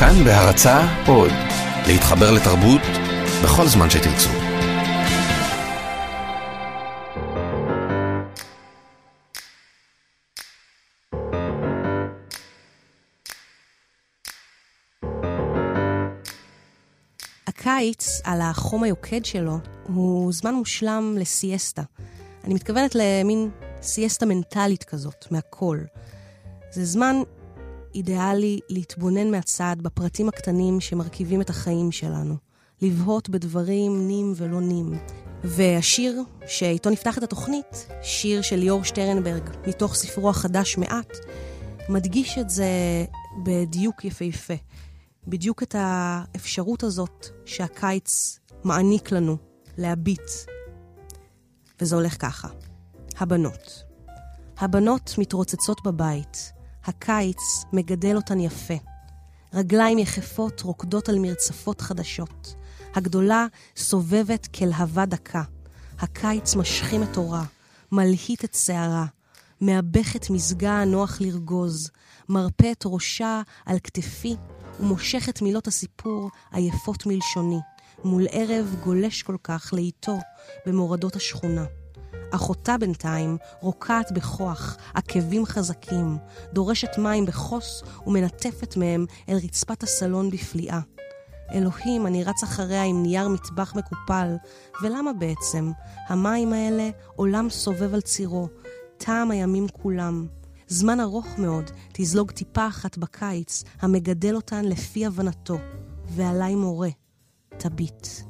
כאן בהרצה עוד, להתחבר לתרבות בכל זמן שתרצו. הקיץ, על החום היוקד שלו, הוא זמן מושלם לסיאסטה. אני מתכוונת למין סיאסטה מנטלית כזאת, מהכל. זה זמן אידיאלי להתבונן מהצד בפרטים הקטנים שמרכיבים את החיים שלנו. לבהות בדברים נים ולא נים. והשיר שאיתו נפתח את התוכנית, שיר של ליאור שטרנברג, מתוך ספרו החדש מעט, מדגיש את זה בדיוק יפהפה. בדיוק את האפשרות הזאת שהקיץ מעניק לנו להביט. וזה הולך ככה. הבנות. הבנות מתרוצצות בבית. הקיץ מגדל אותן יפה. רגליים יחפות רוקדות על מרצפות חדשות. הגדולה סובבת כלהבה דקה. הקיץ משכים את אורה, מלהיט את שערה, מאבך את מזגה הנוח לרגוז, מרפה את ראשה על כתפי ומושך את מילות הסיפור עייפות מלשוני, מול ערב גולש כל כך לאיתו במורדות השכונה. אחותה בינתיים רוקעת בכוח, עקבים חזקים, דורשת מים בחוס ומנטפת מהם אל רצפת הסלון בפליאה. אלוהים, אני רץ אחריה עם נייר מטבח מקופל, ולמה בעצם? המים האלה עולם סובב על צירו, טעם הימים כולם. זמן ארוך מאוד תזלוג טיפה אחת בקיץ, המגדל אותן לפי הבנתו, ועליי מורה, תביט.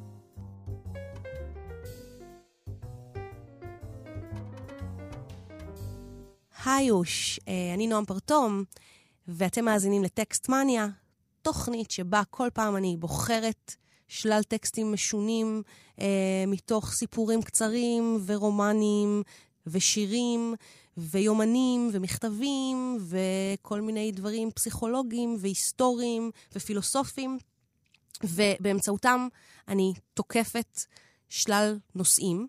היוש, אה, אני נועם פרטום, ואתם מאזינים לטקסט מניה, תוכנית שבה כל פעם אני בוחרת שלל טקסטים משונים אה, מתוך סיפורים קצרים ורומנים ושירים ויומנים ומכתבים וכל מיני דברים פסיכולוגיים והיסטוריים ופילוסופיים, ובאמצעותם אני תוקפת שלל נושאים.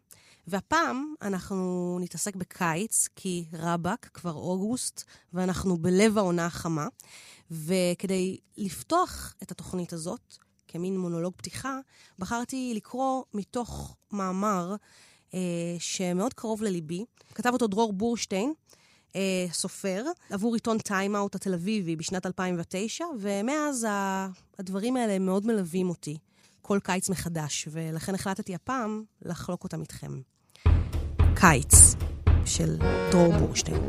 והפעם אנחנו נתעסק בקיץ, כי רבאק, כבר אוגוסט, ואנחנו בלב העונה החמה. וכדי לפתוח את התוכנית הזאת, כמין מונולוג פתיחה, בחרתי לקרוא מתוך מאמר אה, שמאוד קרוב לליבי. כתב אותו דרור בורשטיין, אה, סופר, עבור עיתון Time Out התל אביבי בשנת 2009, ומאז הדברים האלה מאוד מלווים אותי כל קיץ מחדש, ולכן החלטתי הפעם לחלוק אותם איתכם. קיץ של דרור בורשטיין.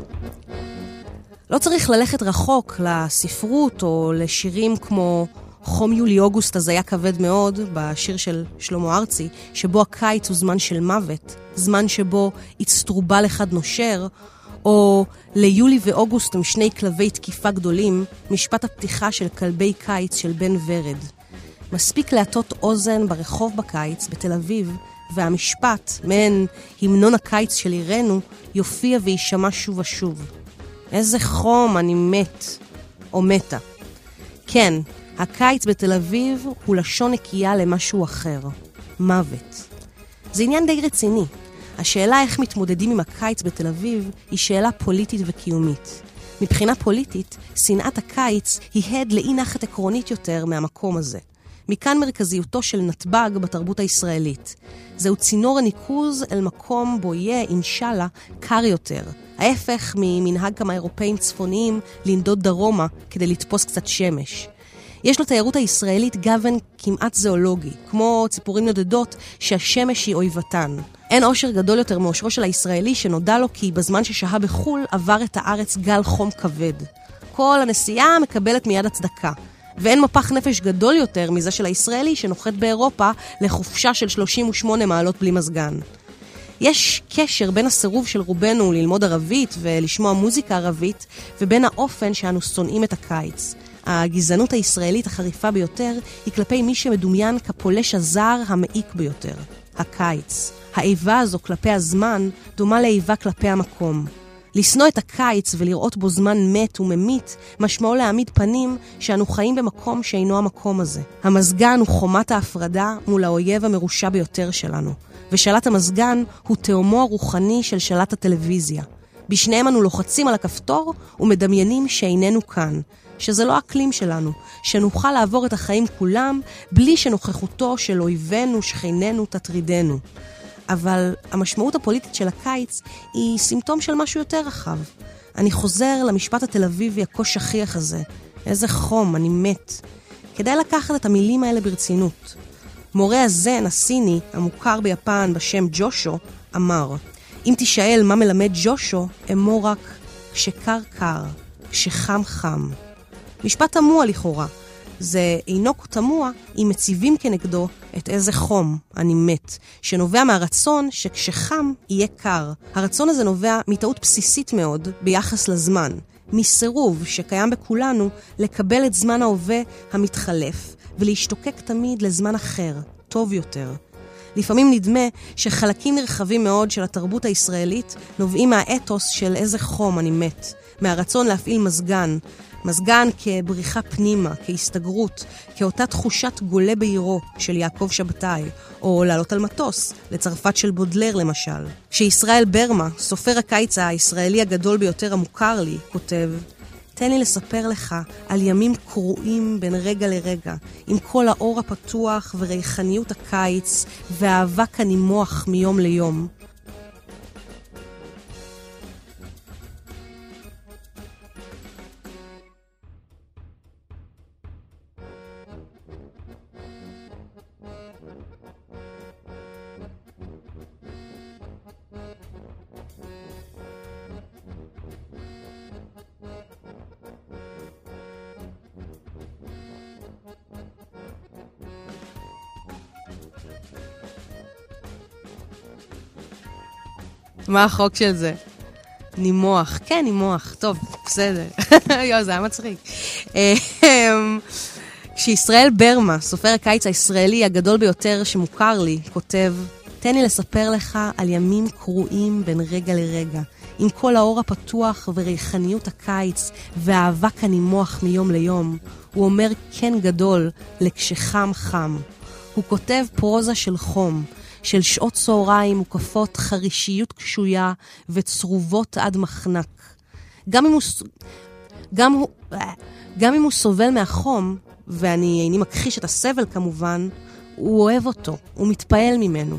לא צריך ללכת רחוק לספרות או לשירים כמו חום יולי-אוגוסט אז היה כבד מאוד, בשיר של שלמה ארצי, שבו הקיץ הוא זמן של מוות, זמן שבו אצטרובל אחד נושר, או ליולי ואוגוסט הם שני כלבי תקיפה גדולים, משפט הפתיחה של כלבי קיץ של בן ורד. מספיק להטות אוזן ברחוב בקיץ, בתל אביב, והמשפט, מעין המנון הקיץ של עירנו, יופיע ויישמע שוב ושוב. איזה חום, אני מת. או מתה. כן, הקיץ בתל אביב הוא לשון נקייה למשהו אחר. מוות. זה עניין די רציני. השאלה איך מתמודדים עם הקיץ בתל אביב היא שאלה פוליטית וקיומית. מבחינה פוליטית, שנאת הקיץ היא הד לאי נחת עקרונית יותר מהמקום הזה. מכאן מרכזיותו של נתב"ג בתרבות הישראלית. זהו צינור הניקוז אל מקום בו יהיה, אינשאללה, קר יותר. ההפך ממנהג כמה אירופאים צפוניים לנדוד דרומה כדי לתפוס קצת שמש. יש לתיירות הישראלית גוון כמעט זואולוגי, כמו ציפורים נודדות שהשמש היא אויבתן. אין אושר גדול יותר מאושרו של הישראלי שנודע לו כי בזמן ששהה בחו"ל עבר את הארץ גל חום כבד. כל הנסיעה מקבלת מיד הצדקה. ואין מפח נפש גדול יותר מזה של הישראלי שנוחת באירופה לחופשה של 38 מעלות בלי מזגן. יש קשר בין הסירוב של רובנו ללמוד ערבית ולשמוע מוזיקה ערבית, ובין האופן שאנו שונאים את הקיץ. הגזענות הישראלית החריפה ביותר היא כלפי מי שמדומיין כפולש הזר המעיק ביותר, הקיץ. האיבה הזו כלפי הזמן דומה לאיבה כלפי המקום. לשנוא את הקיץ ולראות בו זמן מת וממית, משמעו להעמיד פנים שאנו חיים במקום שאינו המקום הזה. המזגן הוא חומת ההפרדה מול האויב המרושע ביותר שלנו, ושלט המזגן הוא תאומו הרוחני של שלט הטלוויזיה. בשניהם אנו לוחצים על הכפתור ומדמיינים שאיננו כאן, שזה לא אקלים שלנו, שנוכל לעבור את החיים כולם בלי שנוכחותו של אויבינו, שכנינו, תטרידנו. אבל המשמעות הפוליטית של הקיץ היא סימפטום של משהו יותר רחב. אני חוזר למשפט התל אביבי הכה שכיח הזה. איזה חום, אני מת. כדאי לקחת את המילים האלה ברצינות. מורה הזן הסיני, המוכר ביפן בשם ג'ושו, אמר, אם תשאל מה מלמד ג'ושו, אמור רק כשקר קר, כשחם חם. משפט תמוה לכאורה. זה אינו תמוה אם מציבים כנגדו את איזה חום, אני מת, שנובע מהרצון שכשחם יהיה קר. הרצון הזה נובע מטעות בסיסית מאוד ביחס לזמן, מסירוב שקיים בכולנו לקבל את זמן ההווה המתחלף ולהשתוקק תמיד לזמן אחר, טוב יותר. לפעמים נדמה שחלקים נרחבים מאוד של התרבות הישראלית נובעים מהאתוס של איזה חום אני מת, מהרצון להפעיל מזגן, מזגן כבריחה פנימה, כהסתגרות, כאותה תחושת גולה בעירו של יעקב שבתאי, או לעלות על מטוס, לצרפת של בודלר למשל. כשישראל ברמה, סופר הקיץ הישראלי הגדול ביותר המוכר לי, כותב, תן לי לספר לך על ימים קרועים בין רגע לרגע, עם כל האור הפתוח וריחניות הקיץ והאבק הנימוח מיום ליום. מה החוק של זה? נימוח. כן, נימוח. טוב, בסדר. יואו, זה היה מצחיק. אמ, כשישראל ברמה, סופר הקיץ הישראלי הגדול ביותר שמוכר לי, כותב, תן לי לספר לך על ימים קרועים בין רגע לרגע, עם כל האור הפתוח וריחניות הקיץ והאבק הנימוח מיום ליום. הוא אומר כן גדול לכשחם חם. הוא כותב פרוזה של חום, של שעות צהריים מוקפות חרישיות קשויה וצרובות עד מחנק. גם אם הוא, גם הוא, גם אם הוא סובל מהחום, ואני איני מכחיש את הסבל כמובן, הוא אוהב אותו, הוא מתפעל ממנו.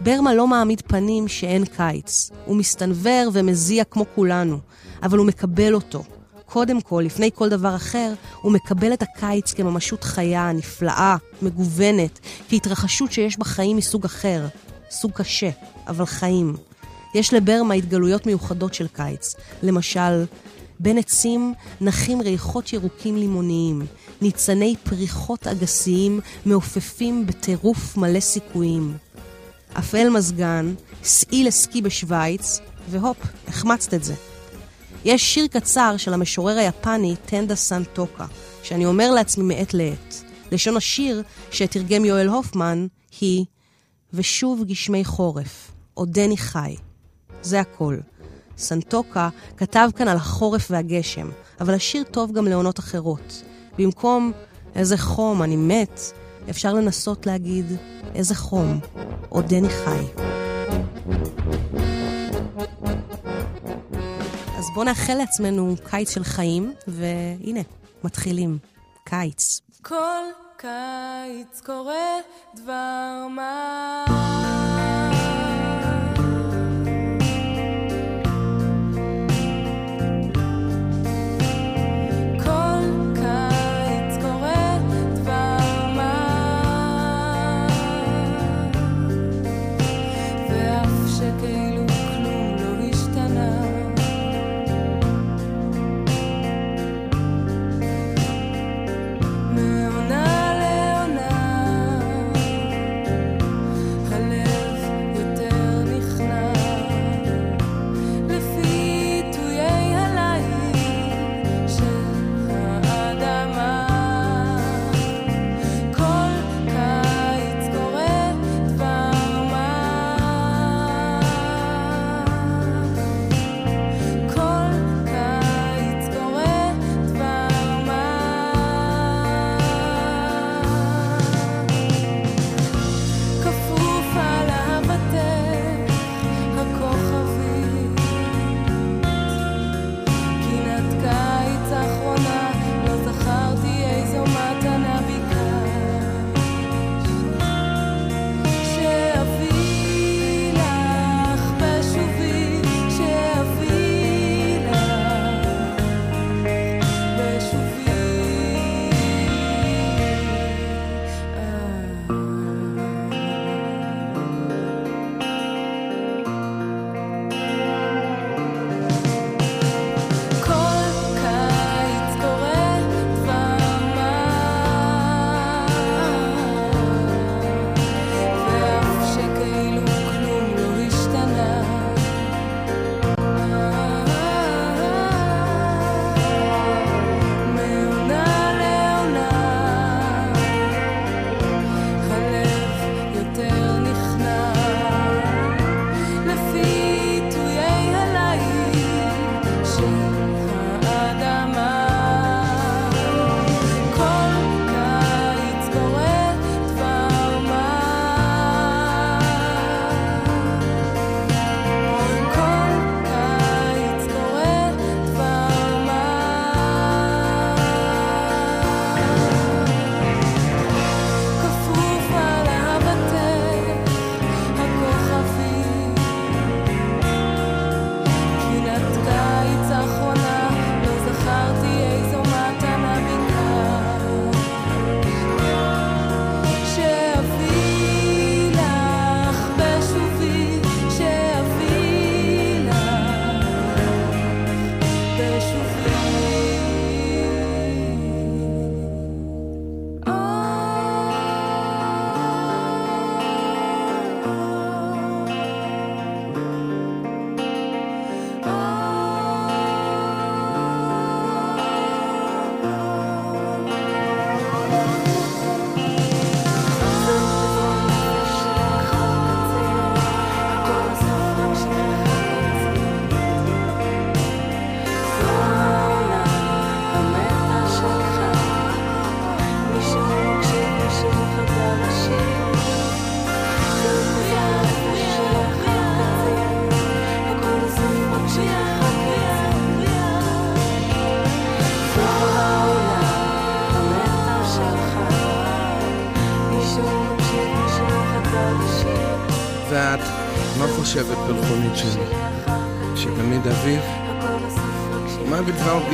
ברמה לא מעמיד פנים שאין קיץ. הוא מסתנוור ומזיע כמו כולנו, אבל הוא מקבל אותו. קודם כל, לפני כל דבר אחר, הוא מקבל את הקיץ כממשות חיה, נפלאה, מגוונת, כהתרחשות שיש בה חיים מסוג אחר, סוג קשה, אבל חיים. יש לברמה התגלויות מיוחדות של קיץ. למשל, בין עצים נחים ריחות ירוקים לימוניים, ניצני פריחות אגסיים מעופפים בטירוף מלא סיכויים. אפל מזגן, סעי לסקי בשוויץ, והופ, החמצת את זה. יש שיר קצר של המשורר היפני טנדה סן טוקה, שאני אומר לעצמי מעת לעת. לשון השיר שתרגם יואל הופמן היא ושוב גשמי חורף, עודני חי. זה הכל. סנטוקה כתב כאן על החורף והגשם, אבל השיר טוב גם לעונות אחרות. במקום איזה חום, אני מת, אפשר לנסות להגיד איזה חום, עודני חי. אז בואו נאחל לעצמנו קיץ של חיים, והנה, מתחילים. קיץ. כל קיץ קורה דבר מה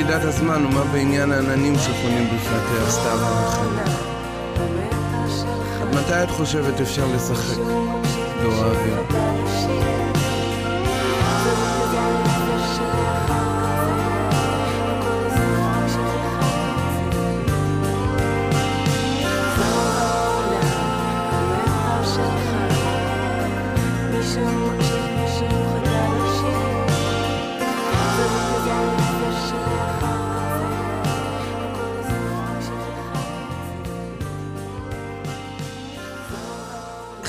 בגידת הזמן ומה בעניין העננים שחונים בפלטי הסתיו האחרים? עד מתי את חושבת אפשר לשחק באוהבים?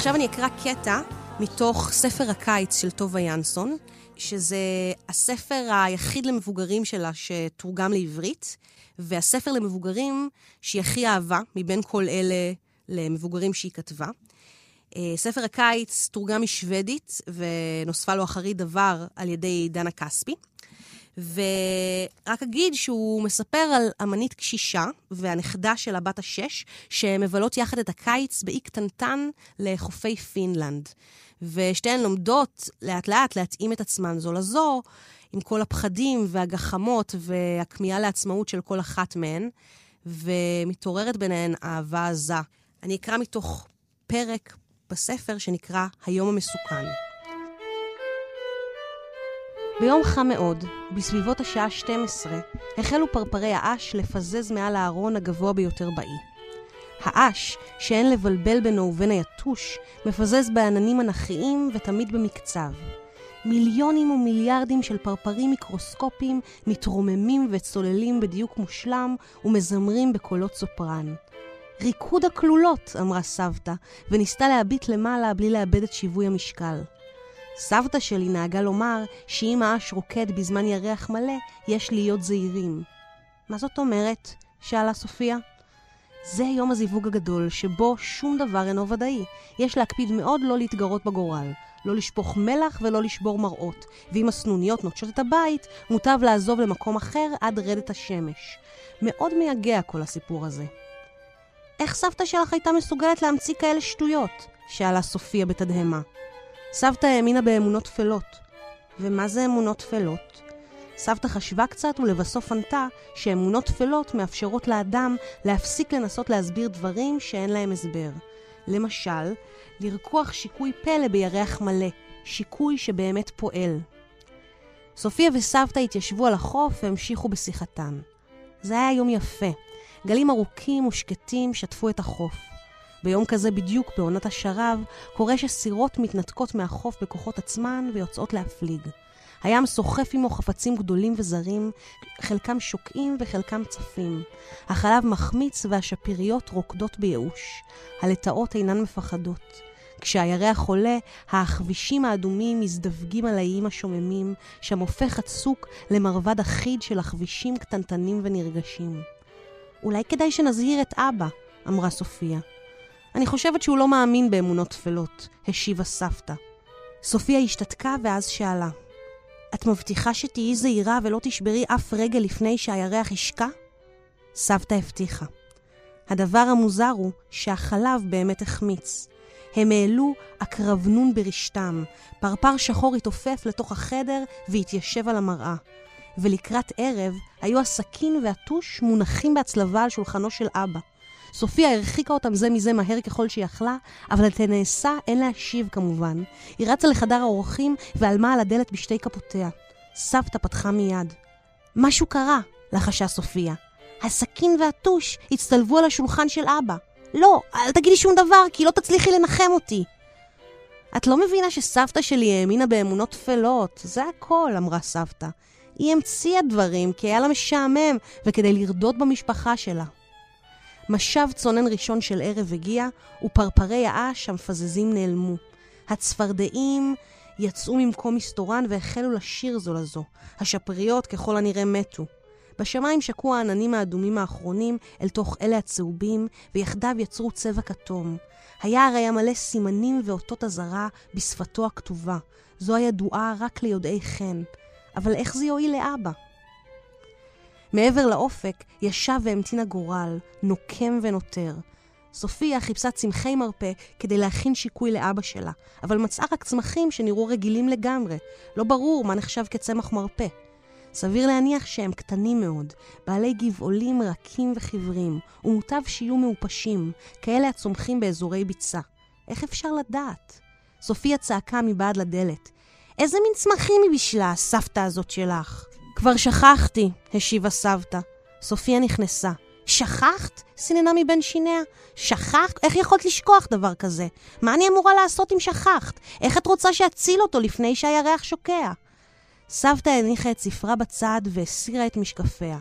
עכשיו אני אקרא קטע מתוך ספר הקיץ של טובה ינסון, שזה הספר היחיד למבוגרים שלה שתורגם לעברית, והספר למבוגרים שהיא הכי אהבה מבין כל אלה למבוגרים שהיא כתבה. אה, ספר הקיץ תורגם משוודית, ונוספה לו אחרית דבר על ידי דנה כספי. ורק אגיד שהוא מספר על אמנית קשישה והנכדה של הבת השש, שמבלות יחד את הקיץ באי קטנטן לחופי פינלנד. ושתיהן לומדות לאט-לאט להתאים את עצמן זו לזו, עם כל הפחדים והגחמות והכמיהה לעצמאות של כל אחת מהן, ומתעוררת ביניהן אהבה עזה. אני אקרא מתוך פרק בספר שנקרא היום המסוכן. ביום חם מאוד, בסביבות השעה 12, החלו פרפרי האש לפזז מעל הארון הגבוה ביותר באי. האש, שאין לבלבל בינו ובין היתוש, מפזז בעננים אנכיים ותמיד במקצב. מיליונים ומיליארדים של פרפרים מיקרוסקופיים מתרוממים וצוללים בדיוק מושלם ומזמרים בקולות סופרן. ריקוד הכלולות, אמרה סבתא, וניסתה להביט למעלה בלי לאבד את שיווי המשקל. סבתא שלי נהגה לומר שאם האש רוקד בזמן ירח מלא, יש להיות זהירים. מה זאת אומרת? שאלה סופיה. זה יום הזיווג הגדול, שבו שום דבר אינו ודאי. יש להקפיד מאוד לא להתגרות בגורל. לא לשפוך מלח ולא לשבור מראות. ואם הסנוניות נוטשות את הבית, מוטב לעזוב למקום אחר עד רדת השמש. מאוד מייגע כל הסיפור הזה. איך סבתא שלך הייתה מסוגלת להמציא כאלה שטויות? שאלה סופיה בתדהמה. סבתא האמינה באמונות טפלות. ומה זה אמונות טפלות? סבתא חשבה קצת ולבסוף ענתה שאמונות טפלות מאפשרות לאדם להפסיק לנסות להסביר דברים שאין להם הסבר. למשל, לרקוח שיקוי פלא בירח מלא, שיקוי שבאמת פועל. סופיה וסבתא התיישבו על החוף והמשיכו בשיחתן. זה היה יום יפה. גלים ארוכים ושקטים שטפו את החוף. ביום כזה בדיוק, בעונת השרב, קורה שסירות מתנתקות מהחוף בכוחות עצמן ויוצאות להפליג. הים סוחף עמו חפצים גדולים וזרים, חלקם שוקעים וחלקם צפים. החלב מחמיץ והשפיריות רוקדות בייאוש. הלטאות אינן מפחדות. כשהירח עולה, העכבישים האדומים מזדווגים על האיים השוממים, שם הופך הצוק למרבד אחיד של עכבישים קטנטנים ונרגשים. אולי כדאי שנזהיר את אבא, אמרה סופיה. אני חושבת שהוא לא מאמין באמונות טפלות, השיבה סבתא. סופיה השתתקה ואז שאלה, את מבטיחה שתהיי זהירה ולא תשברי אף רגע לפני שהירח ישקע? סבתא הבטיחה. הדבר המוזר הוא שהחלב באמת החמיץ. הם העלו עקרבנון ברשתם, פרפר שחור התעופף לתוך החדר והתיישב על המראה. ולקראת ערב היו הסכין והטוש מונחים בהצלבה על שולחנו של אבא. סופיה הרחיקה אותם זה מזה מהר ככל שיכלה, אבל את הנעשה אין להשיב כמובן. היא רצה לחדר האורחים ועלמה על הדלת בשתי כפותיה. סבתא פתחה מיד. משהו קרה, לחשה סופיה. הסכין והטוש הצטלבו על השולחן של אבא. לא, אל תגידי שום דבר, כי לא תצליחי לנחם אותי. את לא מבינה שסבתא שלי האמינה באמונות טפלות, זה הכל, אמרה סבתא. היא המציאה דברים כי היה לה משעמם וכדי לרדות במשפחה שלה. משב צונן ראשון של ערב הגיע, ופרפרי האש המפזזים נעלמו. הצפרדעים יצאו ממקום מסתורן והחלו לשיר זו לזו. השפריות ככל הנראה מתו. בשמיים שקעו העננים האדומים האחרונים אל תוך אלה הצהובים, ויחדיו יצרו צבע כתום. היער היה מלא סימנים ואותות אזהרה בשפתו הכתובה. זו הידועה רק ליודעי חן. אבל איך זה יועיל לאבא? מעבר לאופק ישב והמתין הגורל, נוקם ונותר. סופיה חיפשה צמחי מרפא כדי להכין שיקוי לאבא שלה, אבל מצאה רק צמחים שנראו רגילים לגמרי. לא ברור מה נחשב כצמח מרפא. סביר להניח שהם קטנים מאוד, בעלי גבעולים רכים וחיוורים, ומוטב שיהיו מעופשים, כאלה הצומחים באזורי ביצה. איך אפשר לדעת? סופיה צעקה מבעד לדלת. איזה מין צמחים היא בשלה, הסבתא הזאת שלך? כבר שכחתי, השיבה סבתא. סופיה נכנסה. שכחת? סיננה מבין שיניה. שכחת? איך יכולת לשכוח דבר כזה? מה אני אמורה לעשות אם שכחת? איך את רוצה שאציל אותו לפני שהירח שוקע? סבתא הניחה את ספרה בצד והסירה את משקפיה.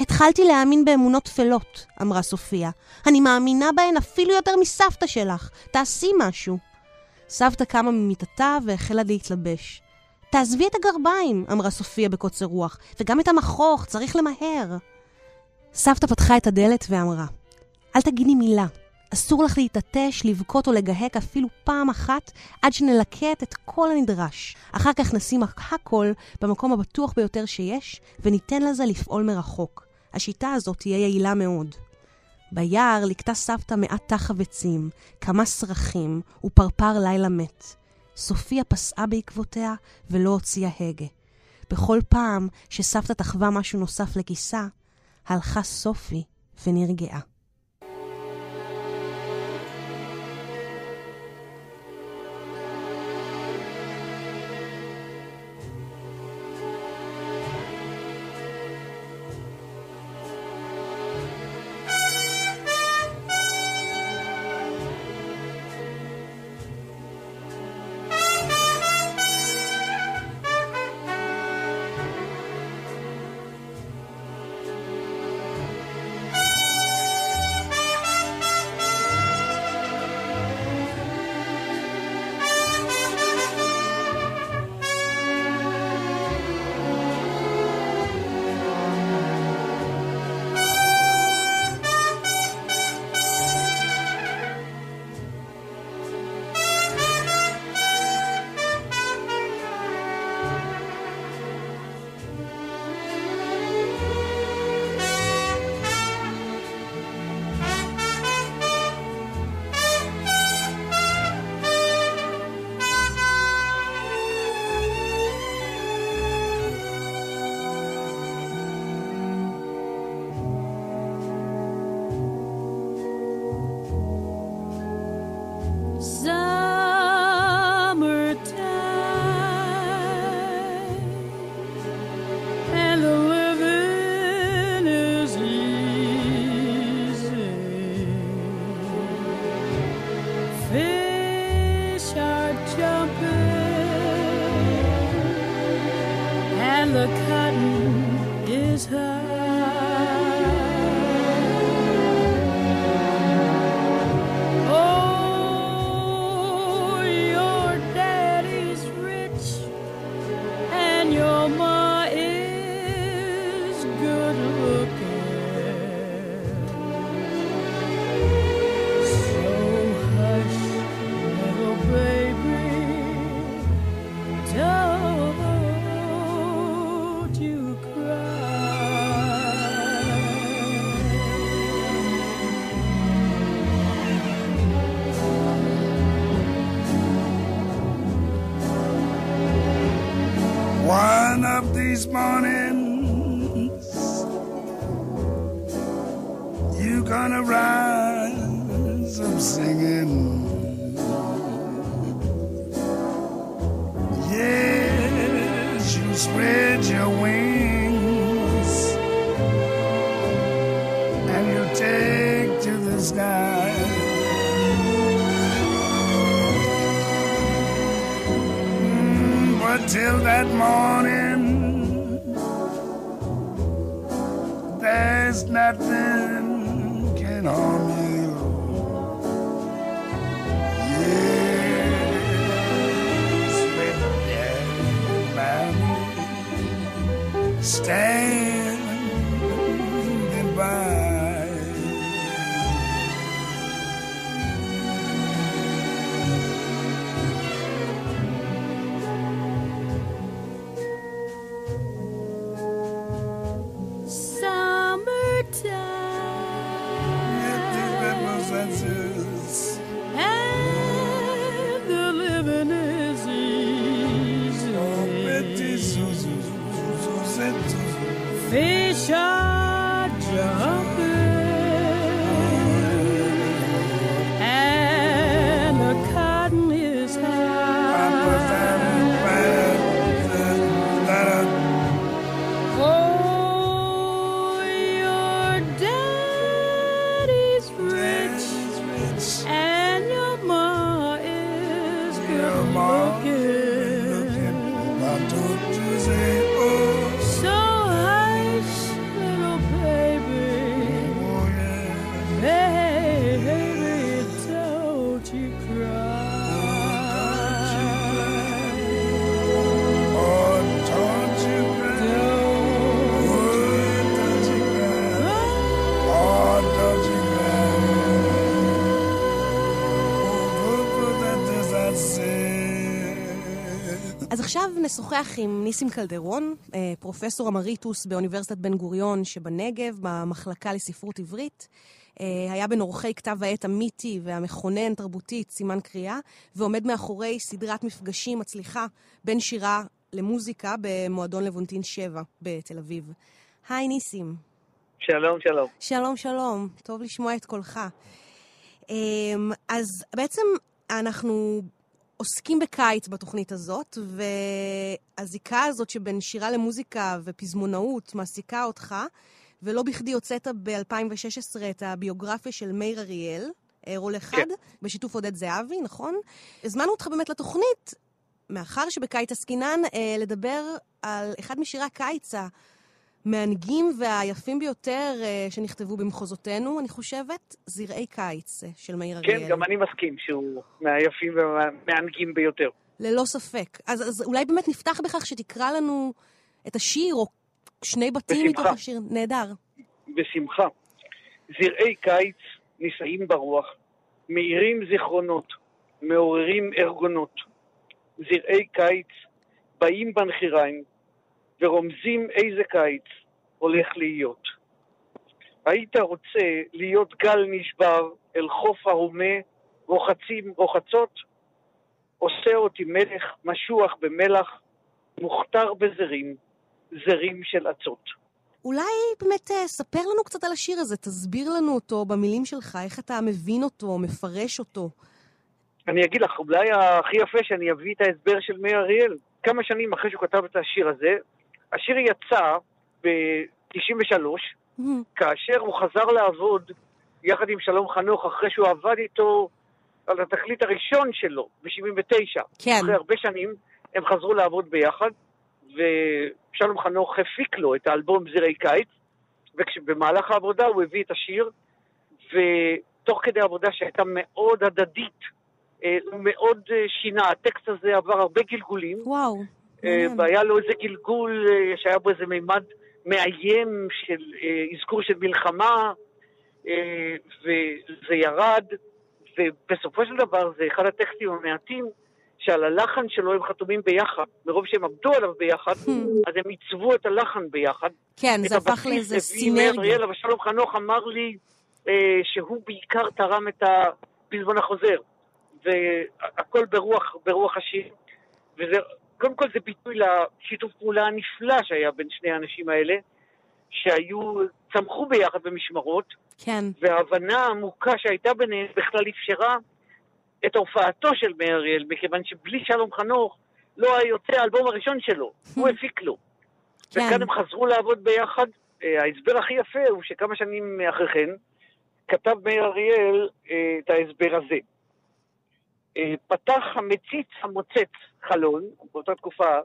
התחלתי להאמין באמונות טפלות, אמרה סופיה. אני מאמינה בהן אפילו יותר מסבתא שלך. תעשי משהו. סבתא קמה ממיטתה והחלה להתלבש. תעזבי את הגרביים, אמרה סופיה בקוצר רוח, וגם את המכוך, צריך למהר. סבתא פתחה את הדלת ואמרה, אל תגידי מילה. אסור לך להתעטש, לבכות או לגהק אפילו פעם אחת עד שנלקט את כל הנדרש. אחר כך נשים הכל במקום הבטוח ביותר שיש, וניתן לזה לפעול מרחוק. השיטה הזאת תהיה יעילה מאוד. ביער לקטה סבתא מעט תחב עצים, כמה סרחים ופרפר לילה מת. סופיה פסעה בעקבותיה ולא הוציאה הגה. בכל פעם שסבתא תחווה משהו נוסף לכיסה, הלכה סופי ונרגעה. morning. נשוחח עם ניסים קלדרון, אה, פרופסור אמריטוס באוניברסיטת בן גוריון שבנגב, במחלקה לספרות עברית. אה, היה בין עורכי כתב העת המיתי והמכונן תרבותית סימן קריאה, ועומד מאחורי סדרת מפגשים מצליחה בין שירה למוזיקה במועדון לבונטין 7 בתל אביב. היי ניסים. שלום, שלום. שלום, שלום. טוב לשמוע את קולך. אמ, אז בעצם אנחנו עוסקים בקיץ בתוכנית הזאת, והזיקה הזאת שבין שירה למוזיקה ופזמונאות מעסיקה אותך, ולא בכדי הוצאת ב-2016 את הביוגרפיה של מאיר אריאל, רול אחד, כן. בשיתוף עודד זהבי, נכון? הזמנו אותך באמת לתוכנית, מאחר שבקיץ עסקינן, אה, לדבר על אחד משירי הקיץ המענגים והיפים ביותר אה, שנכתבו במחוזותינו, אני חושבת, זרעי קיץ אה, של מאיר כן, אריאל. כן, גם אני מסכים שהוא מהיפים והמענגים ביותר. ללא ספק. אז, אז אולי באמת נפתח בכך שתקרא לנו את השיר, או שני בתים בשמחה. מתוך השיר. נהדר. בשמחה. זרעי קיץ נישאים ברוח, מאירים זיכרונות, מעוררים ארגונות. זרעי קיץ באים בנחיריים ורומזים איזה קיץ הולך להיות. היית רוצה להיות גל נשבר אל חוף ההומה, רוחצים רוחצות? עושה אותי מלך משוח במלח, מוכתר בזרים, זרים של עצות. אולי באמת אה, ספר לנו קצת על השיר הזה, תסביר לנו אותו במילים שלך, איך אתה מבין אותו, מפרש אותו. אני אגיד לך, אולי הכי יפה שאני אביא את ההסבר של מאיר אריאל. כמה שנים אחרי שהוא כתב את השיר הזה, השיר יצא ב-93, כאשר הוא חזר לעבוד יחד עם שלום חנוך, אחרי שהוא עבד איתו על התקליט הראשון שלו, ב-79. כן. אחרי הרבה שנים הם חזרו לעבוד ביחד, ושלום חנוך הפיק לו את האלבום זרעי קיץ, ובמהלך העבודה הוא הביא את השיר, ותוך כדי עבודה שהייתה מאוד הדדית, אה, הוא מאוד אה, שינה, הטקסט הזה עבר הרבה גלגולים. וואו. אה, והיה לו איזה גלגול שהיה בו איזה מימד מאיים של אה, אזכור של מלחמה, אה, וזה ירד, ובסופו של דבר זה אחד הטקסטים המעטים שעל הלחן שלו הם חתומים ביחד. מרוב שהם עבדו עליו ביחד, אז הם עיצבו את הלחן ביחד. כן, זה הפך לאיזה סינרגיה. אבל שלום חנוך אמר לי אה, שהוא בעיקר תרם את הפזמון החוזר. והכל ברוח, ברוח השיר. וזה, קודם כל זה ביטוי לשיתוף פעולה הנפלא שהיה בין שני האנשים האלה, שהיו, צמחו ביחד במשמרות, כן. וההבנה העמוקה שהייתה ביניהם בכלל אפשרה את הופעתו של מאיר אריאל, מכיוון שבלי שלום חנוך לא היה יוצא האלבום הראשון שלו, הוא הפיק לו. כן. וכאן הם חזרו לעבוד ביחד. אה, ההסבר הכי יפה הוא שכמה שנים אחרי כן כתב מאיר אריאל אה, את ההסבר הזה. אה, פתח המציץ המוצץ חלון, באותה תקופה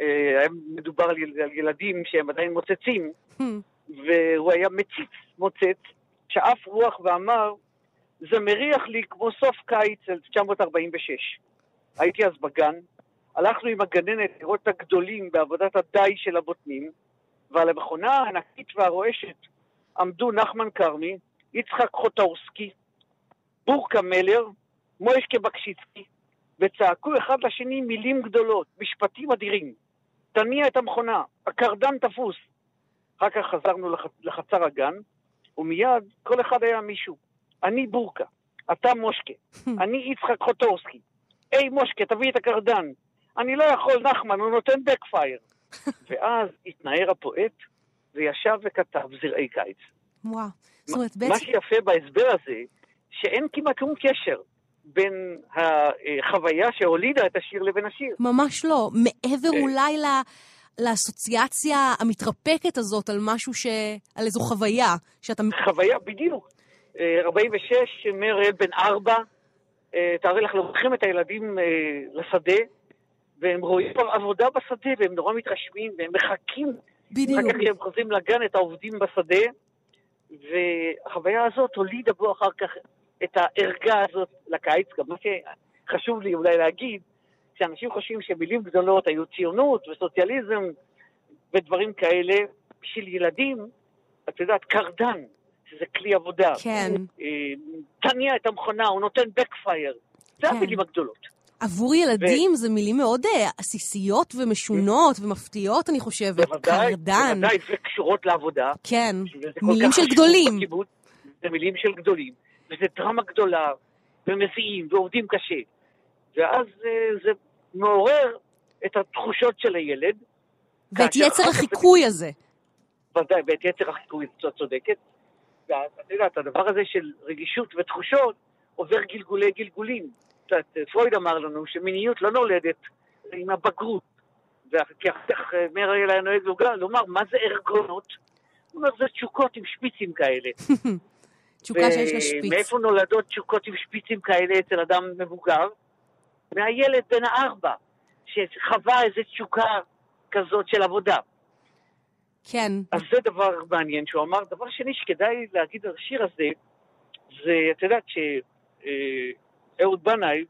אה, היה מדובר על יל- על ילדים שהם עדיין מוצצים, והוא היה מציץ מוצץ, שאף רוח ואמר, זה מריח לי כמו סוף קיץ 1946. הייתי אז בגן, הלכנו עם הגננת לראות את הגדולים בעבודת הדי של הבוטנים, ועל המכונה הענקית והרועשת עמדו נחמן כרמי, יצחק חוטאורסקי, בורקה מלר, מוישקה בקשיצקי, וצעקו אחד לשני מילים גדולות, משפטים אדירים. תניע את המכונה, הקרדן תפוס. אחר כך חזרנו לח... לחצר הגן, ומיד כל אחד היה מישהו. אני בורקה, אתה מושקה, אני יצחק חוטורסקי. היי מושקה, תביא את הקרדן. אני לא יכול, נחמן, הוא נותן בקפייר. ואז התנער הפואט וישב וכתב זרעי קיץ. וואו. זאת אומרת, מה בעצם... שיפה בהסבר הזה, שאין כמעט שום קשר בין החוויה שהולידה את השיר לבין השיר. ממש לא. מעבר כן. אולי ל... לאסוציאציה המתרפקת הזאת על משהו ש... על איזו חוויה, שאתה... חוויה, בדיוק. אה, 46, מאיר אריאל בן ארבע, אה, תארי לך, לוקחים את הילדים אה, לשדה, והם רואים עבודה בשדה, והם נורא מתרשמים, והם מחכים בדיוק. אחר כך כשהם חוזרים לגן את העובדים בשדה, והחוויה הזאת הולידה בו אחר כך את הערגה הזאת לקיץ. גם מה שחשוב לי אולי להגיד, שאנשים חושבים שמילים גדולות היו ציונות וסוציאליזם ודברים כאלה, בשביל ילדים, את יודעת, קרדן, שזה כלי עבודה. כן. אה, תניע את המכונה, הוא נותן בקפייר. זה כן. המילים הגדולות. עבור ילדים זה מילים מאוד אה, עסיסיות ומשונות ומפתיעות, אני חושבת. בוודאי, קרדן. בוודאי, וקשורות לעבודה. כן, מילים של גדולים. בקיבוץ. זה מילים של גדולים, וזה דרמה גדולה, ומסיעים, ועובדים קשה. ואז אה, זה מעורר את התחושות של הילד, ואת יצר החיקוי הזה. ודאי, ואת יצר החיקוי, את צודקת. ואת יודעת, הדבר הזה של רגישות ותחושות עובר גלגולי גלגולים. יודעת, פרויד אמר לנו שמיניות לא נולדת עם הבגרות. וכי אחר כך אה, מאיר אריאל היה נוהג לוגר- לומר, מה זה ארגונות? הוא אומר, זה תשוקות עם שפיצים כאלה. תשוקה שיש לה שפיץ. מאיפה נולדות תשוקות עם שפיצים כאלה אצל אדם מבוגר? מהילד בן הארבע, שחווה איזו תשוקה כזאת של עבודה. כן, אז זה דבר מעניין שהוא אמר. דבר שני שכדאי להגיד על השיר הזה, זה, את יודעת שאהוד בנאי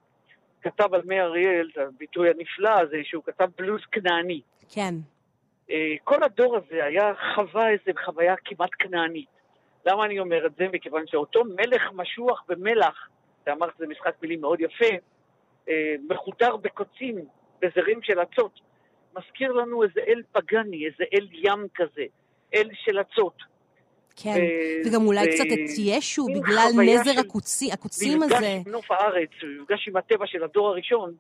כתב על מי אריאל, את הביטוי הנפלא הזה, שהוא כתב בלוז כנעני. כן. אה, כל הדור הזה היה חווה איזו חוויה כמעט כנענית. למה אני אומר את זה? מכיוון שאותו מלך משוח במלח, אתה אמרת שזה משחק מילים מאוד יפה, אה, מחודר בקוצים, בזרים של אצות, מזכיר לנו איזה אל פגני, איזה אל ים כזה, אל של אצות. כן, ו- וגם אולי ו- קצת את ישו בגלל נזר הקוצי, הקוצים מפגש הזה. עם נוף הארץ, מפגש עם הטבע של הדור הראשון,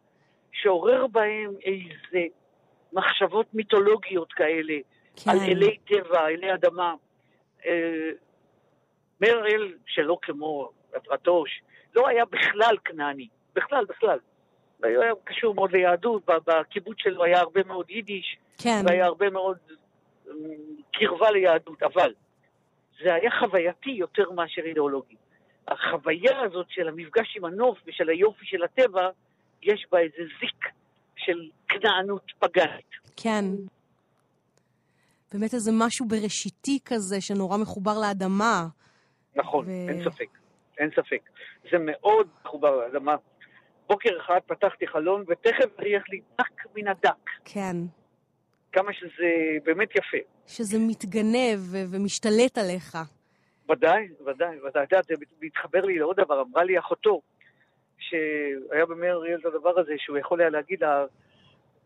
שעורר בהם איזה מחשבות מיתולוגיות כאלה, כן, על אלי טבע, אלי אדמה. אריאל, שלא כמו רטוש, לא היה בכלל כנעני, בכלל, בכלל. הוא היה קשור מאוד ליהדות, בקיבוץ שלו היה הרבה מאוד יידיש, כן, והיה הרבה מאוד אה, קרבה ליהדות, אבל זה היה חווייתי יותר מאשר אידיאולוגי. החוויה הזאת של המפגש עם הנוף ושל היופי של הטבע, יש בה איזה זיק של כנענות פגנית. כן. באמת איזה משהו בראשיתי כזה שנורא מחובר לאדמה. נכון, ו- אין ספק, אין ספק. זה מאוד מחובר לאדמה. בוקר אחד פתחתי חלון ותכף הריח לי דק מן הדק. כן. כמה שזה באמת יפה. שזה מתגנב ומשתלט עליך. ודאי, ודאי, ודאי. את יודעת, זה מתחבר לי לעוד דבר. אמרה לי אחותו, שהיה במאיר אריאל את הדבר הזה, שהוא יכול היה להגיד לה,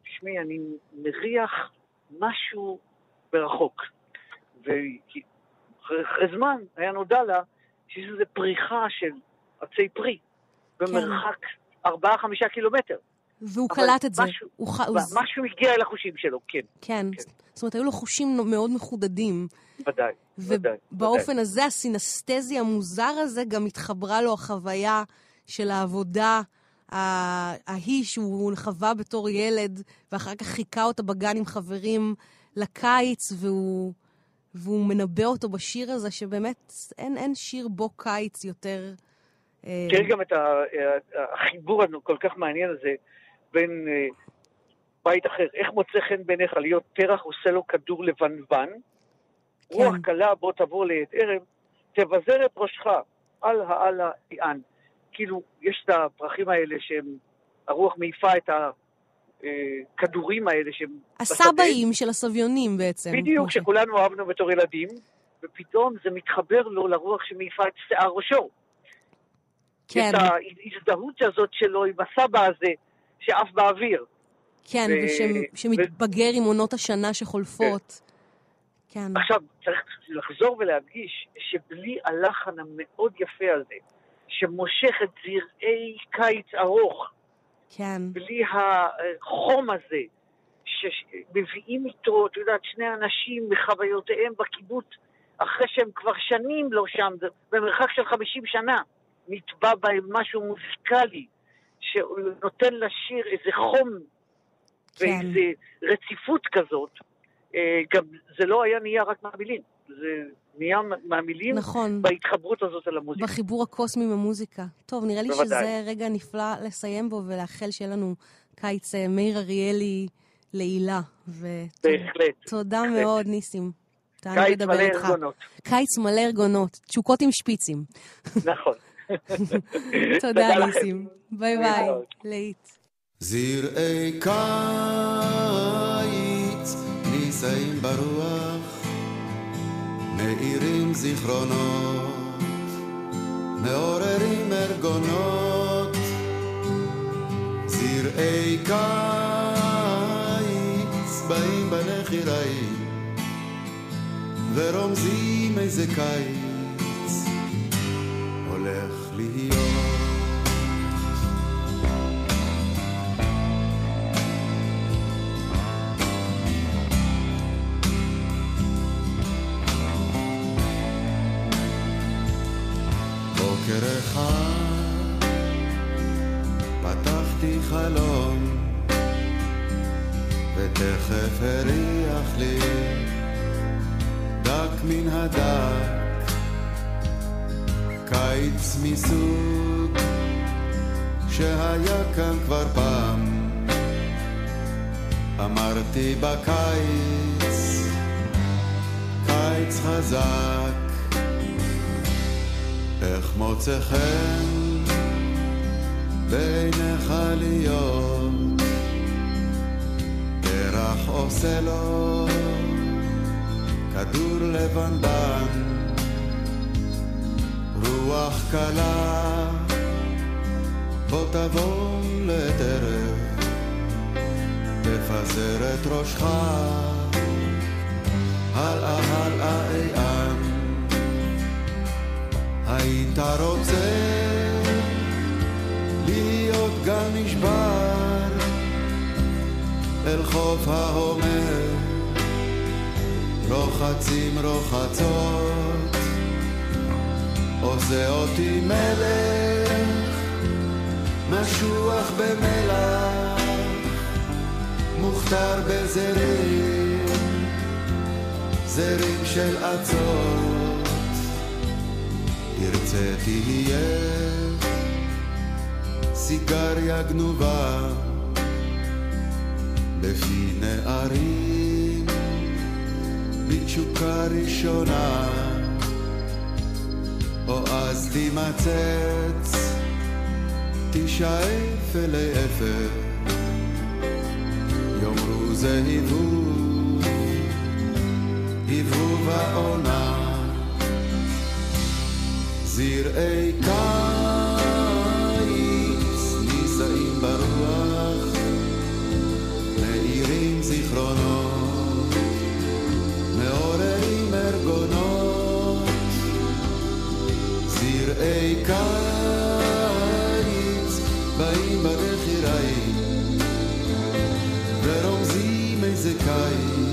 תשמעי, אני מריח משהו ברחוק. ואחרי זמן היה נודע לה שיש איזו פריחה של עצי פרי במרחק ארבעה-חמישה קילומטר. והוא קלט את זה. משהו- הוא ח... הוא... משהו הגיע אל החושים שלו, כן, כן. כן. זאת אומרת, היו לו חושים מאוד מחודדים. ודאי, ודאי. ובאופן. הזה, הסינסטזי המוזר הזה, גם התחברה לו החוויה של העבודה ההיא שהוא חווה בתור ילד, ואחר כך חיכה אותה בגן עם חברים לקיץ, והוא, והוא מנבא אותו בשיר הזה, שבאמת אין, אין שיר בו קיץ יותר... אה, תראי גם את ה- החיבור הכל כך מעניין הזה בין אה, בית אחר. איך מוצא חן בעיניך להיות פרח עושה לו כדור לבנוון? רוח כן. קלה בוא תבוא לעת ערב, תבזר את ראשך, על העלה יען. כאילו, יש את הפרחים האלה שהם, הרוח מעיפה את הכדורים האלה שהם. הסבאים של הסביונים בעצם. בדיוק, שכולנו אהבנו בתור ילדים, ופתאום זה מתחבר לו לרוח שמעיפה את שיער ראשו. כן, את ההזדהות הזאת שלו עם הסבא הזה שעף באוויר. כן, ו- ושמתבגר עם עונות השנה שחולפות. כן, עכשיו, צריך לחזור ולהדגיש שבלי הלחן המאוד יפה הזה, שמושך את זרעי קיץ ארוך, כן, בלי החום הזה, שמביאים איתו, את יודעת, שני אנשים מחוויותיהם בקיבוץ, אחרי שהם כבר שנים לא שם, במרחק של 50 שנה, נטבע בהם משהו מוזיקלי, שנותן לשיר איזה חום כן. ואיזה רציפות כזאת. אה, גם זה לא היה נהיה רק מהמילים, זה נהיה מהמילים נכון. בהתחברות הזאת אל המוזיקה. בחיבור הקוסמי עם המוזיקה. טוב, נראה לי בוודאי. שזה רגע נפלא לסיים בו ולאחל שיהיה לנו קיץ אה, מאיר אריאלי לעילה. בהחלט. ותודה בהחלט. מאוד, ניסים. קיץ מלא איתך. ארגונות, קיץ מלא ארגונות, תשוקות עם שפיצים. נכון. תודה. ניסים. ביי ביי. להיט. זרעי קיץ נישאים ברוח, מאירים זיכרונות, מעוררים ארגונות. זרעי קיץ באים בנחיריים ורומזים איזה קיץ הולך להיות ותכף הריח לי דק מן הדק. קיץ מסוג שהיה כאן כבר פעם. אמרתי בקיץ קיץ חזק איך מוצא חן בעיניך להיות פרח עושה לו כדור לבנבן. רוח קלה בוא תבוא לטרף תפזר את ראשך. הלאה הלאה אי-אן. היית רוצה להיות גל נשבר אל חוף ההומר רוחצים רוחצות עושה אותי מלך משוח במלח מוכתר בזרים זרים של עצות תרצה תהיה סיגריה גנובה בפי נערים בתשוקה ראשונה או אז תימצץ תשאף אלי אפר יאמרו זה היבוב היבוב העונה זרעי קיץ זרעי קיץ באים בנחיריים, ורומזים איזה קיץ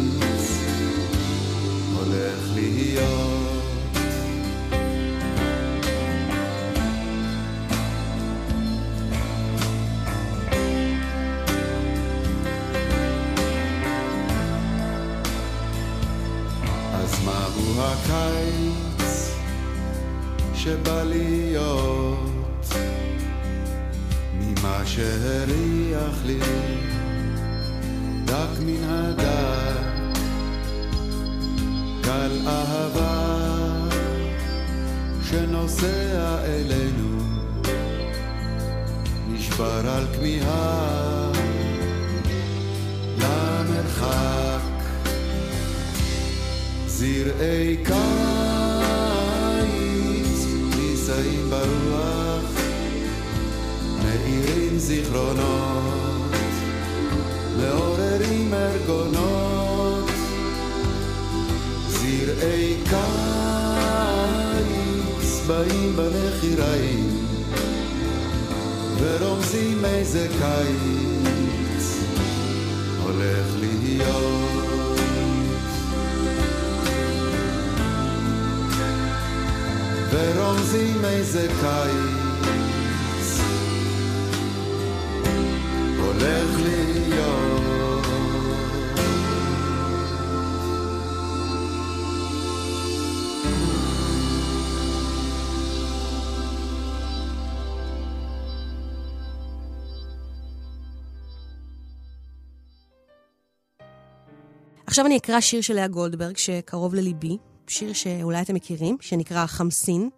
עכשיו אני אקרא שיר של לאה גולדברג שקרוב לליבי, שיר שאולי אתם מכירים, שנקרא חמסין,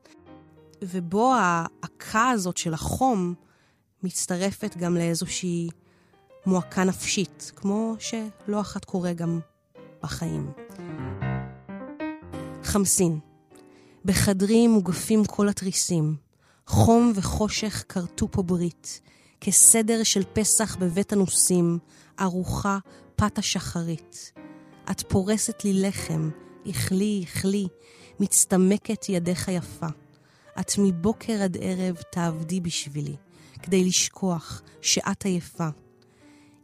ובו ההעקה הזאת של החום מצטרפת גם לאיזושהי מועקה נפשית, כמו שלא אחת קורה גם בחיים. חמסין. בחדרי מוגפים כל התריסים, חום וחושך כרתו פה ברית, כסדר של פסח בבית הנוסים, ארוחה פת השחרית. את פורסת לי לחם, איכלי, איכלי, מצטמקת ידך יפה. את מבוקר עד ערב תעבדי בשבילי, כדי לשכוח שאת עייפה.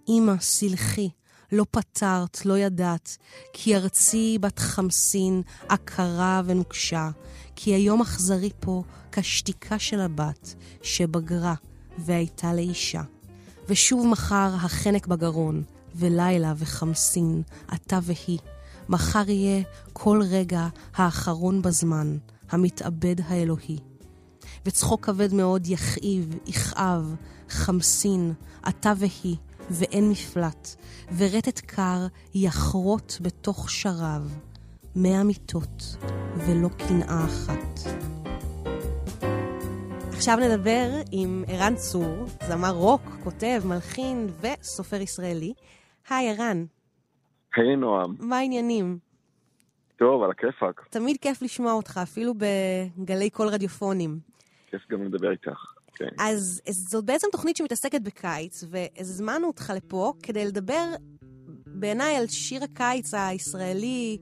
אמא, סלחי, לא פתרת, לא ידעת, כי ארצי בת חמסין, עקרה ונוקשה, כי היום אכזרי פה כשתיקה של הבת, שבגרה והייתה לאישה. ושוב מחר החנק בגרון, ולילה וחמסין, אתה והיא. מחר יהיה כל רגע האחרון בזמן, המתאבד האלוהי. וצחוק כבד מאוד יכאיב, יכאב, חמסין, אתה והיא, ואין מפלט, ורטט קר יחרוט בתוך שרב, מאה מיטות, ולא קנאה אחת. עכשיו נדבר עם ערן צור, זמר רוק, כותב, מלחין וסופר ישראלי. היי, ערן. היי, נועם. מה העניינים? טוב, על הכיפאק. תמיד כיף לשמוע אותך, אפילו בגלי קול רדיופונים. כיף גם לדבר איתך. כן. אז זאת בעצם תוכנית שמתעסקת בקיץ, והזמנו אותך לפה כדי לדבר בעיניי על שיר הקיץ הישראלי,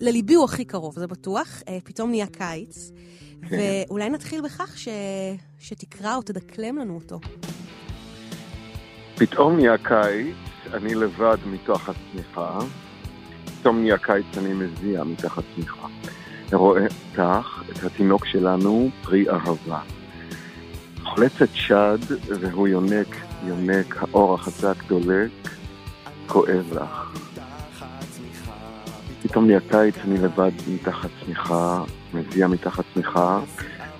לליבי הוא הכי קרוב, זה בטוח, אה, פתאום נהיה קיץ. כן. ואולי נתחיל בכך ש... שתקרא או תדקלם לנו אותו. פתאום נהיה קיץ, אני לבד מתוך הצמיחה. פתאום נהיה קיץ, אני מזיע מתוך הצמיחה. רואה אותך, את התינוק שלנו, פרי אהבה. חולצת שד, והוא יונק, יונק, האור החזק דולק, כואב לך. פתאום לי הקיץ, אני לבד מתחת צמיחה, מזיע מתחת צמיחה.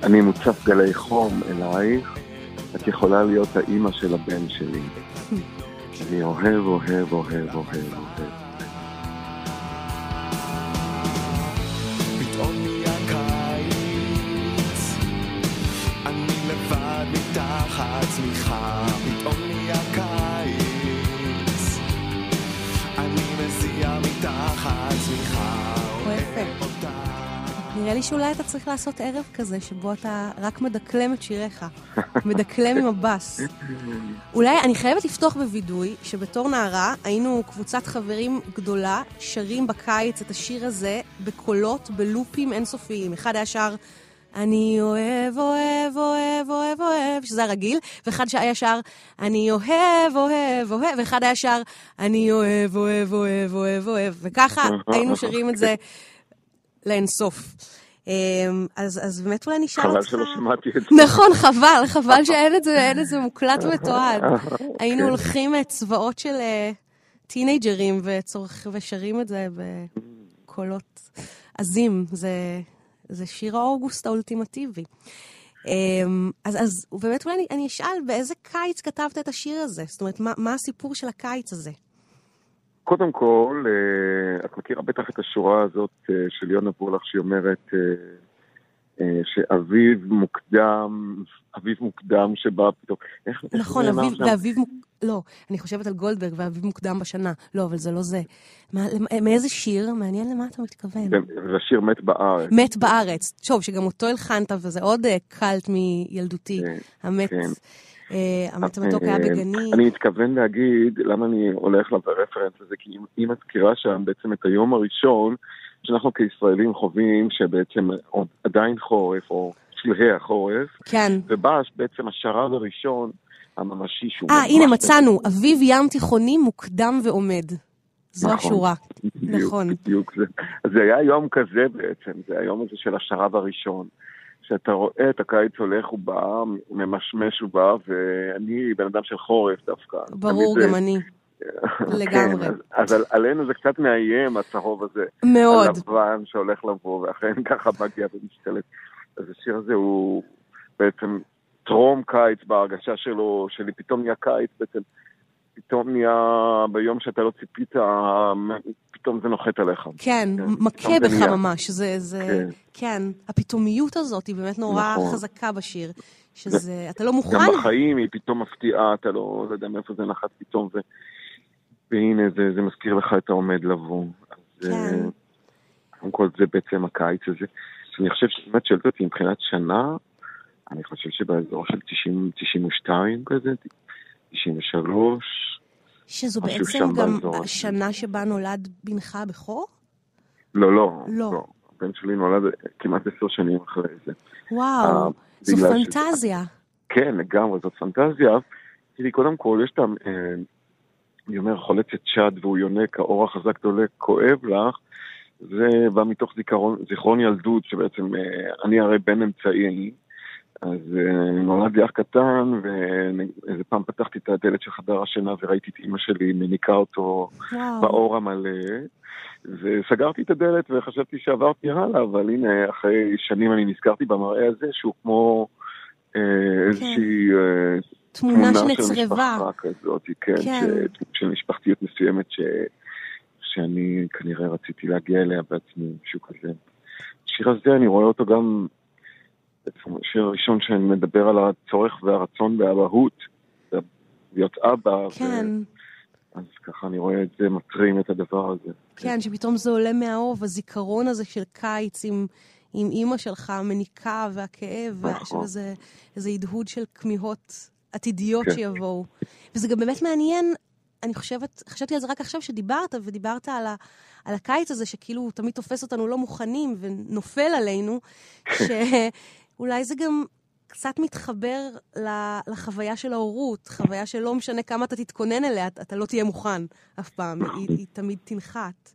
אני מוצף גלי חום אלייך, את יכולה להיות האימא של הבן שלי. אני אוהב, אוהב, אוהב, נראה לי שאולי אתה צריך לעשות ערב כזה, שבו אתה רק מדקלם את שיריך. מדקלם עם הבאס. אולי, אני חייבת לפתוח בווידוי, שבתור נערה היינו קבוצת חברים גדולה, שרים בקיץ את השיר הזה בקולות, בלופים אינסופיים. אחד היה שר אני אוהב, אוהב, אוהב, אוהב, אוהב, שזה הרגיל, ואחד שהיה שר, אני אוהב, אוהב, אוהב, ואחד היה שר, אני אוהב, אוהב, אוהב, אוהב, אוהב, וככה היינו שרים את זה לאינסוף. אמ, אז, אז באמת אולי נשאל אותך... חבל שלא שמעתי את זה. נכון, חבל, חבל שאין את זה, אין את זה מוקלט ומתועד. היינו כן. הולכים צבאות של טינג'רים וצורך, ושרים את זה בקולות עזים. זה, זה שיר האוגוסט האולטימטיבי. אמ, אז, אז באמת אולי אני, אני אשאל, באיזה קיץ כתבת את השיר הזה? זאת אומרת, מה, מה הסיפור של הקיץ הזה? קודם כל, אה, את מכירה בטח את השורה הזאת אה, של יונה בולך, שהיא אומרת אה, שאביב מוקדם, אביב מוקדם שבא פתאום. נכון, אביב, ואביב מוקדם. לא, אני חושבת על גולדברג ואביב מוקדם בשנה. לא, אבל זה לא זה. מה, מאיזה שיר? מעניין למה אתה מתכוון. זה שיר מת בארץ. מת בארץ. טוב, שגם אותו הלחנת, וזה עוד קאלט מילדותי. כן, המת. כן. המת המתוק היה בגני. אני מתכוון להגיד, למה אני הולך לרפרנס הזה, כי אם את מכירה שם בעצם את היום הראשון, שאנחנו כישראלים חווים שבעצם עדיין חורף, או שלהי החורף. כן. ובא בעצם השרב הראשון הממשי שהוא... אה, הנה מצאנו, אביב ים תיכוני מוקדם ועומד. זו נכון, השורה. בדיוק, נכון. בדיוק. זה, זה היה יום כזה בעצם, זה היום הזה של השרב הראשון. שאתה רואה את הקיץ הולך ובא, ממשמש ובא, ואני בן אדם של חורף דווקא. ברור, גם זה... אני. לגמרי. כן, אז, אז עלינו זה קצת מאיים, הצהוב הזה. מאוד. הלבן שהולך לבוא, ואכן ככה מגיע ומשתלט. אז השיר הזה הוא בעצם טרום קיץ בהרגשה שלו, שלי פתאום נהיה קיץ בעצם. פתאום נהיה, ביום שאתה לא ציפית, פתאום זה נוחת עליך. כן, כן מכה בך נהיה. ממש. זה, זה, כן. כן, הפתאומיות הזאת היא באמת נורא נכון. חזקה בשיר. שזה, זה, אתה לא מוכן. גם בחיים היא פתאום מפתיעה, אתה לא, לא יודע מאיפה זה נחת פתאום, ו, והנה, זה, זה מזכיר לך את העומד לבוא. אז כן. קודם כל זה בעצם הקיץ הזה. אני חושב את שואלת אותי מבחינת שנה, אני חושב שבאזור של 90, 92 כזה, 93. שזו בעצם גם. השנה שבה נולד בנך הבכור? לא, לא, לא. לא. הבן שלי נולד כמעט עשר שנים אחרי זה. וואו, אה, זו פנטזיה. כן, לגמרי, זאת פנטזיה. תראי, קודם כל, יש את ה... אה, אני אומר, חולצת שד והוא יונק, האור החזק דולק, כואב לך. זה בא מתוך זיכרון, זיכרון ילדות, שבעצם אה, אני הרי בן אמצעי, אז אה, נולד לי אח קטן, ואיזה פעם פתחתי את הדלת של חדר השינה וראיתי את אימא שלי מניקה אותו וואו. באור המלא, וסגרתי את הדלת וחשבתי שעברתי הלאה, אבל הנה, אחרי שנים אני נזכרתי במראה הזה, שהוא כמו אה, איזושהי אה, תמונה של שנצרבה. משפחה כזאת, כן, כן. ש, של משפחתיות מסוימת ש, שאני כנראה רציתי להגיע אליה בעצמי, משהו כזה. השיר הזה, אני רואה אותו גם, בעצם השיר הראשון שמדבר על הצורך והרצון באבהות, להיות אבא, כן, ו, אז ככה אני רואה את זה מטרים את הדבר הזה. כן, שפתאום זה עולה מהאוב, הזיכרון הזה של קיץ עם... עם אימא שלך, המניקה והכאב, נכון. וזה איזה הדהוד של כמיהות עתידיות כן. שיבואו. וזה גם באמת מעניין, אני חושבת, חשבתי על זה רק עכשיו שדיברת, ודיברת על, ה, על הקיץ הזה, שכאילו הוא תמיד תופס אותנו לא מוכנים ונופל עלינו, שאולי זה גם קצת מתחבר לחוויה של ההורות, חוויה שלא משנה כמה אתה תתכונן אליה, אתה לא תהיה מוכן אף פעם, היא, היא תמיד תנחת.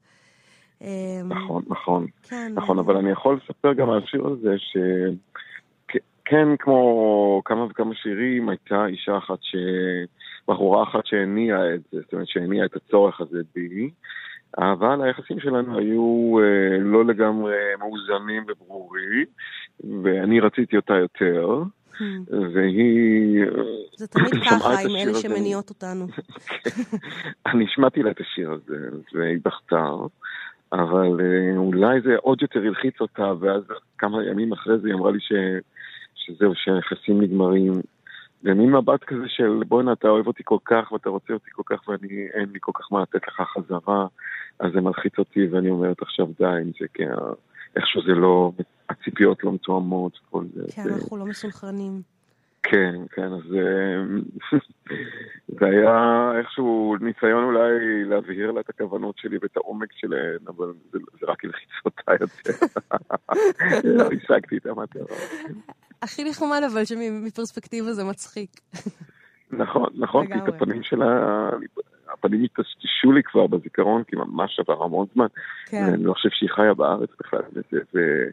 אמ, נכון, נכון. כן. נכון, אבל אני יכול לספר גם על השיר הזה, שכן, כמו כמה וכמה שירים, הייתה אישה אחת ש... בחורה אחת שהניעה את זה, זאת אומרת שהניעה את הצורך הזה בי, אבל היחסים שלנו היו אה, לא לגמרי מאוזנים וברורים, ואני רציתי אותה יותר, Hmm. והיא... אה, זה תמיד שמעה ככה עם אלה. שמניעות אותנו. אני השמעתי לה את השיר הזה, והיא בכתה, אבל אה, אולי זה עוד יותר הלחיץ אותה, ואז כמה ימים אחרי זה היא אמרה לי ש... שזהו, שהיחסים נגמרים. ומין מבט כזה של בואנה, אתה אוהב אותי כל כך, ואתה רוצה אותי כל כך, ואני, אין לי כל כך מה לתת לך חזרה, אז זה מלחיץ אותי, ואני אומרת עכשיו די עם זה, כי איכשהו זה לא, הציפיות לא מתואמות, וכל זה. כן, זה- אנחנו לא מסונכרנים. כן, כן, אז אה, זה היה איכשהו ניסיון אולי להבהיר לה את הכוונות שלי ואת העומק שלהן, אבל זה, זה רק הלחיץ אותה יותר. לא השגתי את המטרה. הכי נחמד, אבל שמפרספקטיבה זה מצחיק. נכון, נכון, כי את. הפנים שלה, הפנים התשתשו לי כבר בזיכרון, כי ממש עבר המון זמן. כן. ואני לא חושב שהיא חיה בארץ בכלל. וזה.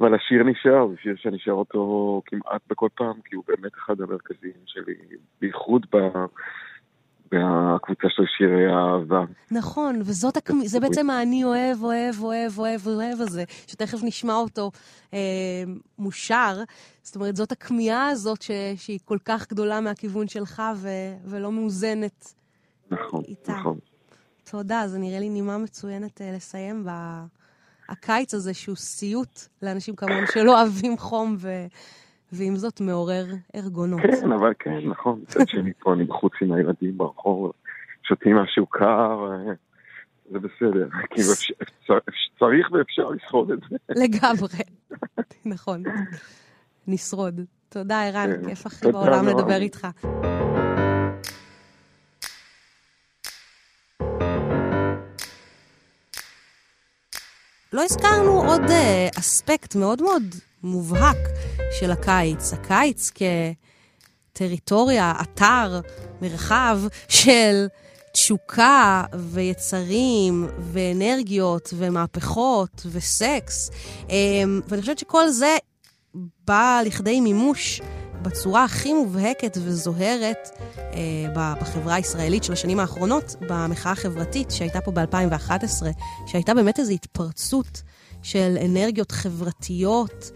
אבל השיר נשאר, זה שיר שאני שר אותו כמעט בכל פעם, כי הוא באמת אחד המרכזיים שלי, בייחוד ב... בקבוצה של שירי האהבה. נכון, וזאת הכ... זה בעצם האני אוהב, אוהב, אוהב, אוהב, אוהב הזה, שתכף נשמע אותו אה, מושר. זאת אומרת, זאת הכמיהה הזאת ש... שהיא כל כך גדולה מהכיוון שלך ו... ולא מאוזנת. נכון, איתה. נכון. תודה, זה נראה לי נימה מצוינת אה, לסיים בקיץ הזה, שהוא סיוט לאנשים כמונו שלא אוהבים חום, ו... ועם זאת מעורר ארגונות. כן, אבל כן, נכון. מצד שני פה אני בחוץ עם הילדים ברחוב, שותים משהו קר, זה בסדר. כאילו אפשר- אפשר- צריך ואפשר לשרוד את זה. לגמרי. נכון. נשרוד. תודה, ערן, כן. כיף הכי בעולם. לדבר איתך. לא הזכרנו עוד אה, אספקט מאוד מאוד מובהק של הקיץ. הקיץ כטריטוריה, אתר, מרחב של תשוקה ויצרים ואנרגיות ומהפכות וסקס. אה, ואני חושבת שכל זה בא לכדי מימוש בצורה הכי מובהקת וזוהרת אה, בחברה הישראלית של השנים האחרונות, במחאה החברתית שהייתה פה ב-2011, שהייתה באמת איזו התפרצות של אנרגיות חברתיות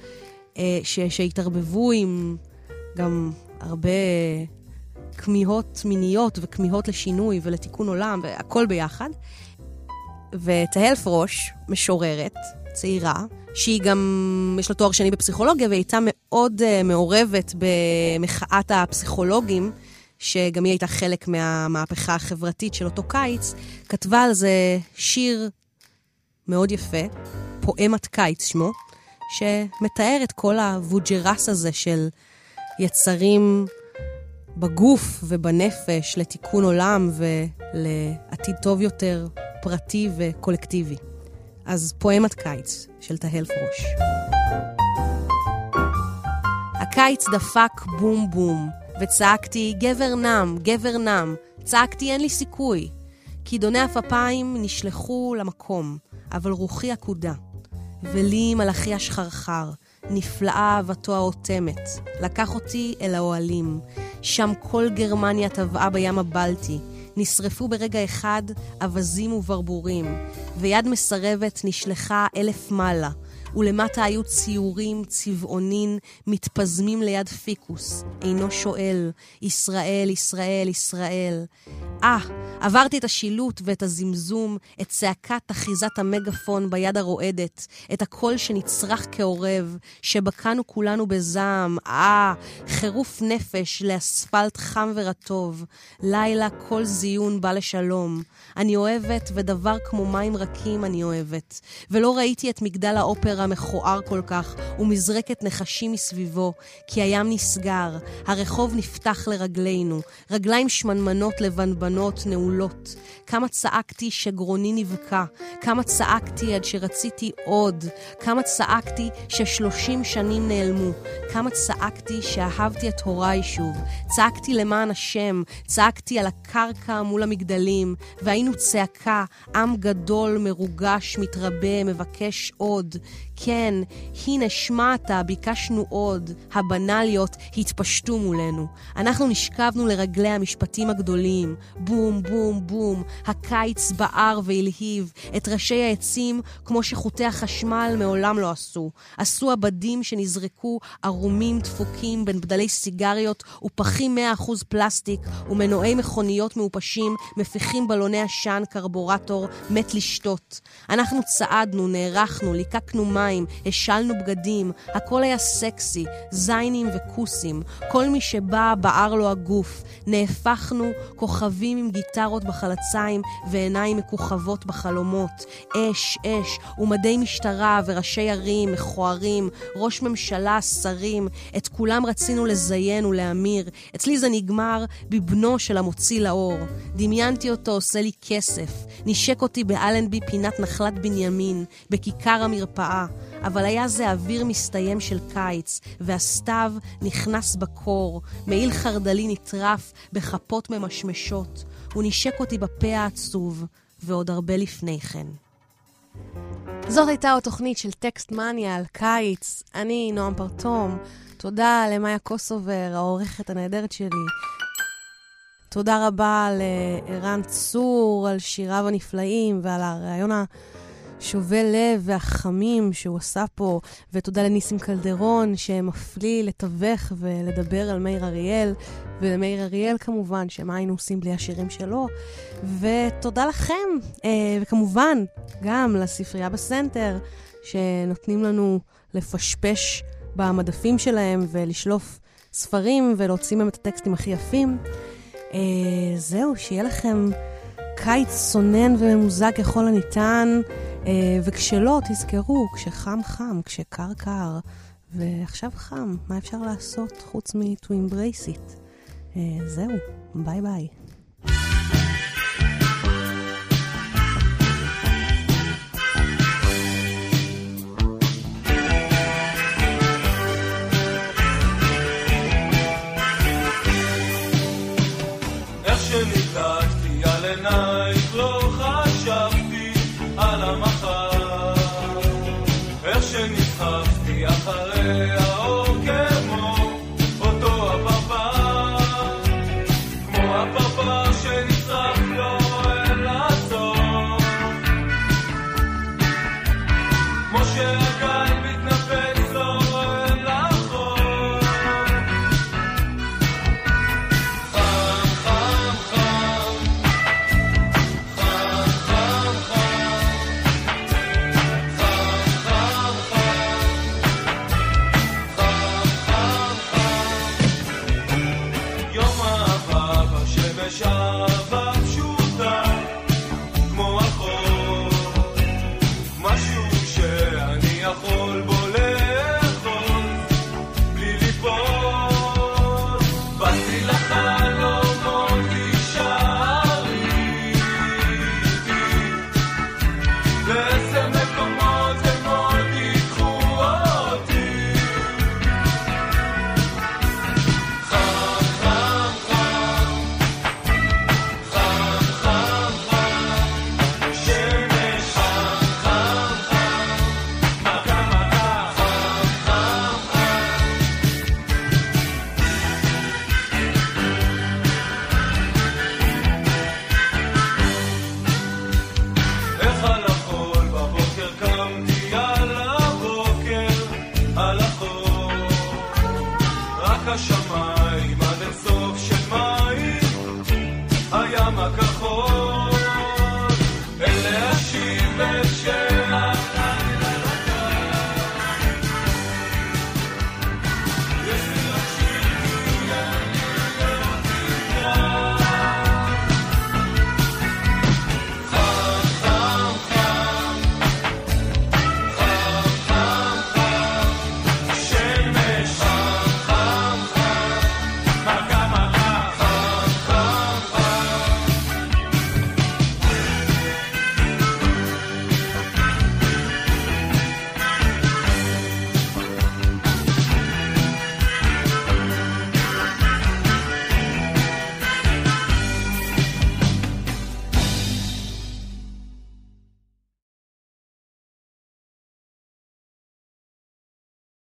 אה, ש- שהתערבבו עם גם הרבה כמיהות מיניות וכמיהות לשינוי ולתיקון עולם, והכל ביחד. ותהל פרוש, משוררת, צעירה, שהיא גם, יש לה תואר שני בפסיכולוגיה, והיא הייתה מאוד uh, מעורבת במחאת הפסיכולוגים, שגם היא הייתה חלק מהמהפכה החברתית של אותו קיץ, כתבה על זה שיר מאוד יפה, פואמת קיץ שמו, שמתאר את כל הווג'רס הזה של יצרים בגוף ובנפש לתיקון עולם ולעתיד טוב יותר, פרטי וקולקטיבי. אז פואמת קיץ של תהל פרוש. הקיץ דפק בום בום, וצעקתי, גבר נם, גבר נם. צעקתי, אין לי סיכוי. כידוני עפפיים נשלחו למקום, אבל רוחי עקודה. ולי מלאכי השחרחר, נפלאה אהבתו האוטמת. לקח אותי אל האוהלים. שם כל גרמניה טבעה בים הבלטי. נשרפו ברגע אחד אווזים וברבורים, ויד מסרבת נשלחה אלף מעלה, ולמטה היו ציורים צבעונין מתפזמים ליד פיקוס. אינו שואל, ישראל, ישראל, ישראל. אה, עברתי את השילוט ואת הזמזום, את צעקת אחיזת המגפון ביד הרועדת, את הקול שנצרח כעורב, שבקענו כולנו בזעם. אה, חירוף נפש לאספלט חם ורטוב. לילה כל זיון בא לשלום. אני אוהבת, ודבר כמו מים רכים אני אוהבת. ולא ראיתי את מגדל האופרה מכוער כל כך, ומזרקת נחשים מסביבו, כי הים נסגר, הרחוב נפתח לרגלינו, רגליים שמנמנות לבנבנות נעולות. כמה צעקתי שגרוני נבקע, כמה צעקתי עד שרציתי עוד, כמה צעקתי ששלושים שנים נעלמו, כמה צעקתי שאהבתי את הוריי שוב, צעקתי למען השם, צעקתי על הקרקע מול המגדלים, והיינו צעקה, עם גדול, מרוגש, מתרבה, מבקש עוד. כן, הנה שמעת, ביקשנו עוד. הבנאליות התפשטו מולנו. אנחנו נשכבנו לרגלי המשפטים הגדולים. בום, בום, בום. הקיץ בער והלהיב. את ראשי העצים, כמו שחוטי החשמל מעולם לא עשו. עשו עבדים שנזרקו ערומים דפוקים בין בדלי סיגריות ופחים 100% פלסטיק ומנועי מכוניות מעופשים מפיחים בלוני עשן קרבורטור מת לשתות. אנחנו צעדנו, נערכנו, ליקקנו מים, השלנו בגדים, הכל היה סקסי, זיינים וכוסים. כל מי שבא בער לו הגוף. נהפכנו כוכבים עם גיטרות בחלציים ועיניים מכוכבות בחלומות. אש, אש, ומדי משטרה וראשי ערים, מכוערים, ראש ממשלה, שרים. את כולם רצינו לזיין ולהמיר. אצלי זה נגמר בבנו של המוציא לאור. דמיינתי אותו עושה לי כסף. נשק אותי באלנבי פינת נחלת בנימין, בכיכר המרפאה. אבל היה זה אוויר מסתיים של קיץ, והסתיו נכנס בקור, מעיל חרדלי נטרף בכפות ממשמשות. הוא נשק אותי בפה העצוב, ועוד הרבה לפני כן. זאת הייתה עוד תוכנית של טקסט מניה על קיץ. אני נועם פרטום. תודה למאיה קוסובר, העורכת הנהדרת שלי. תודה רבה לערן צור על שיריו הנפלאים ועל הרעיון השובה לב והחמים שהוא עשה פה, ותודה לניסים קלדרון שמפליא לתווך ולדבר על מאיר אריאל, ולמאיר אריאל כמובן, שמה היינו עושים בלי השירים שלו. ותודה לכם, אה, וכמובן גם לספרייה בסנטר, שנותנים לנו לפשפש במדפים שלהם ולשלוף ספרים ולהוציא מהם את הטקסטים הכי יפים. אה, זהו, שיהיה לכם קיץ צונן וממוזג ככל הניתן, וכשלא, תזכרו, כשחם חם, כשקר קר, ועכשיו חם, מה אפשר לעשות חוץ מ-to embrace it? אה, זהו, ביי ביי.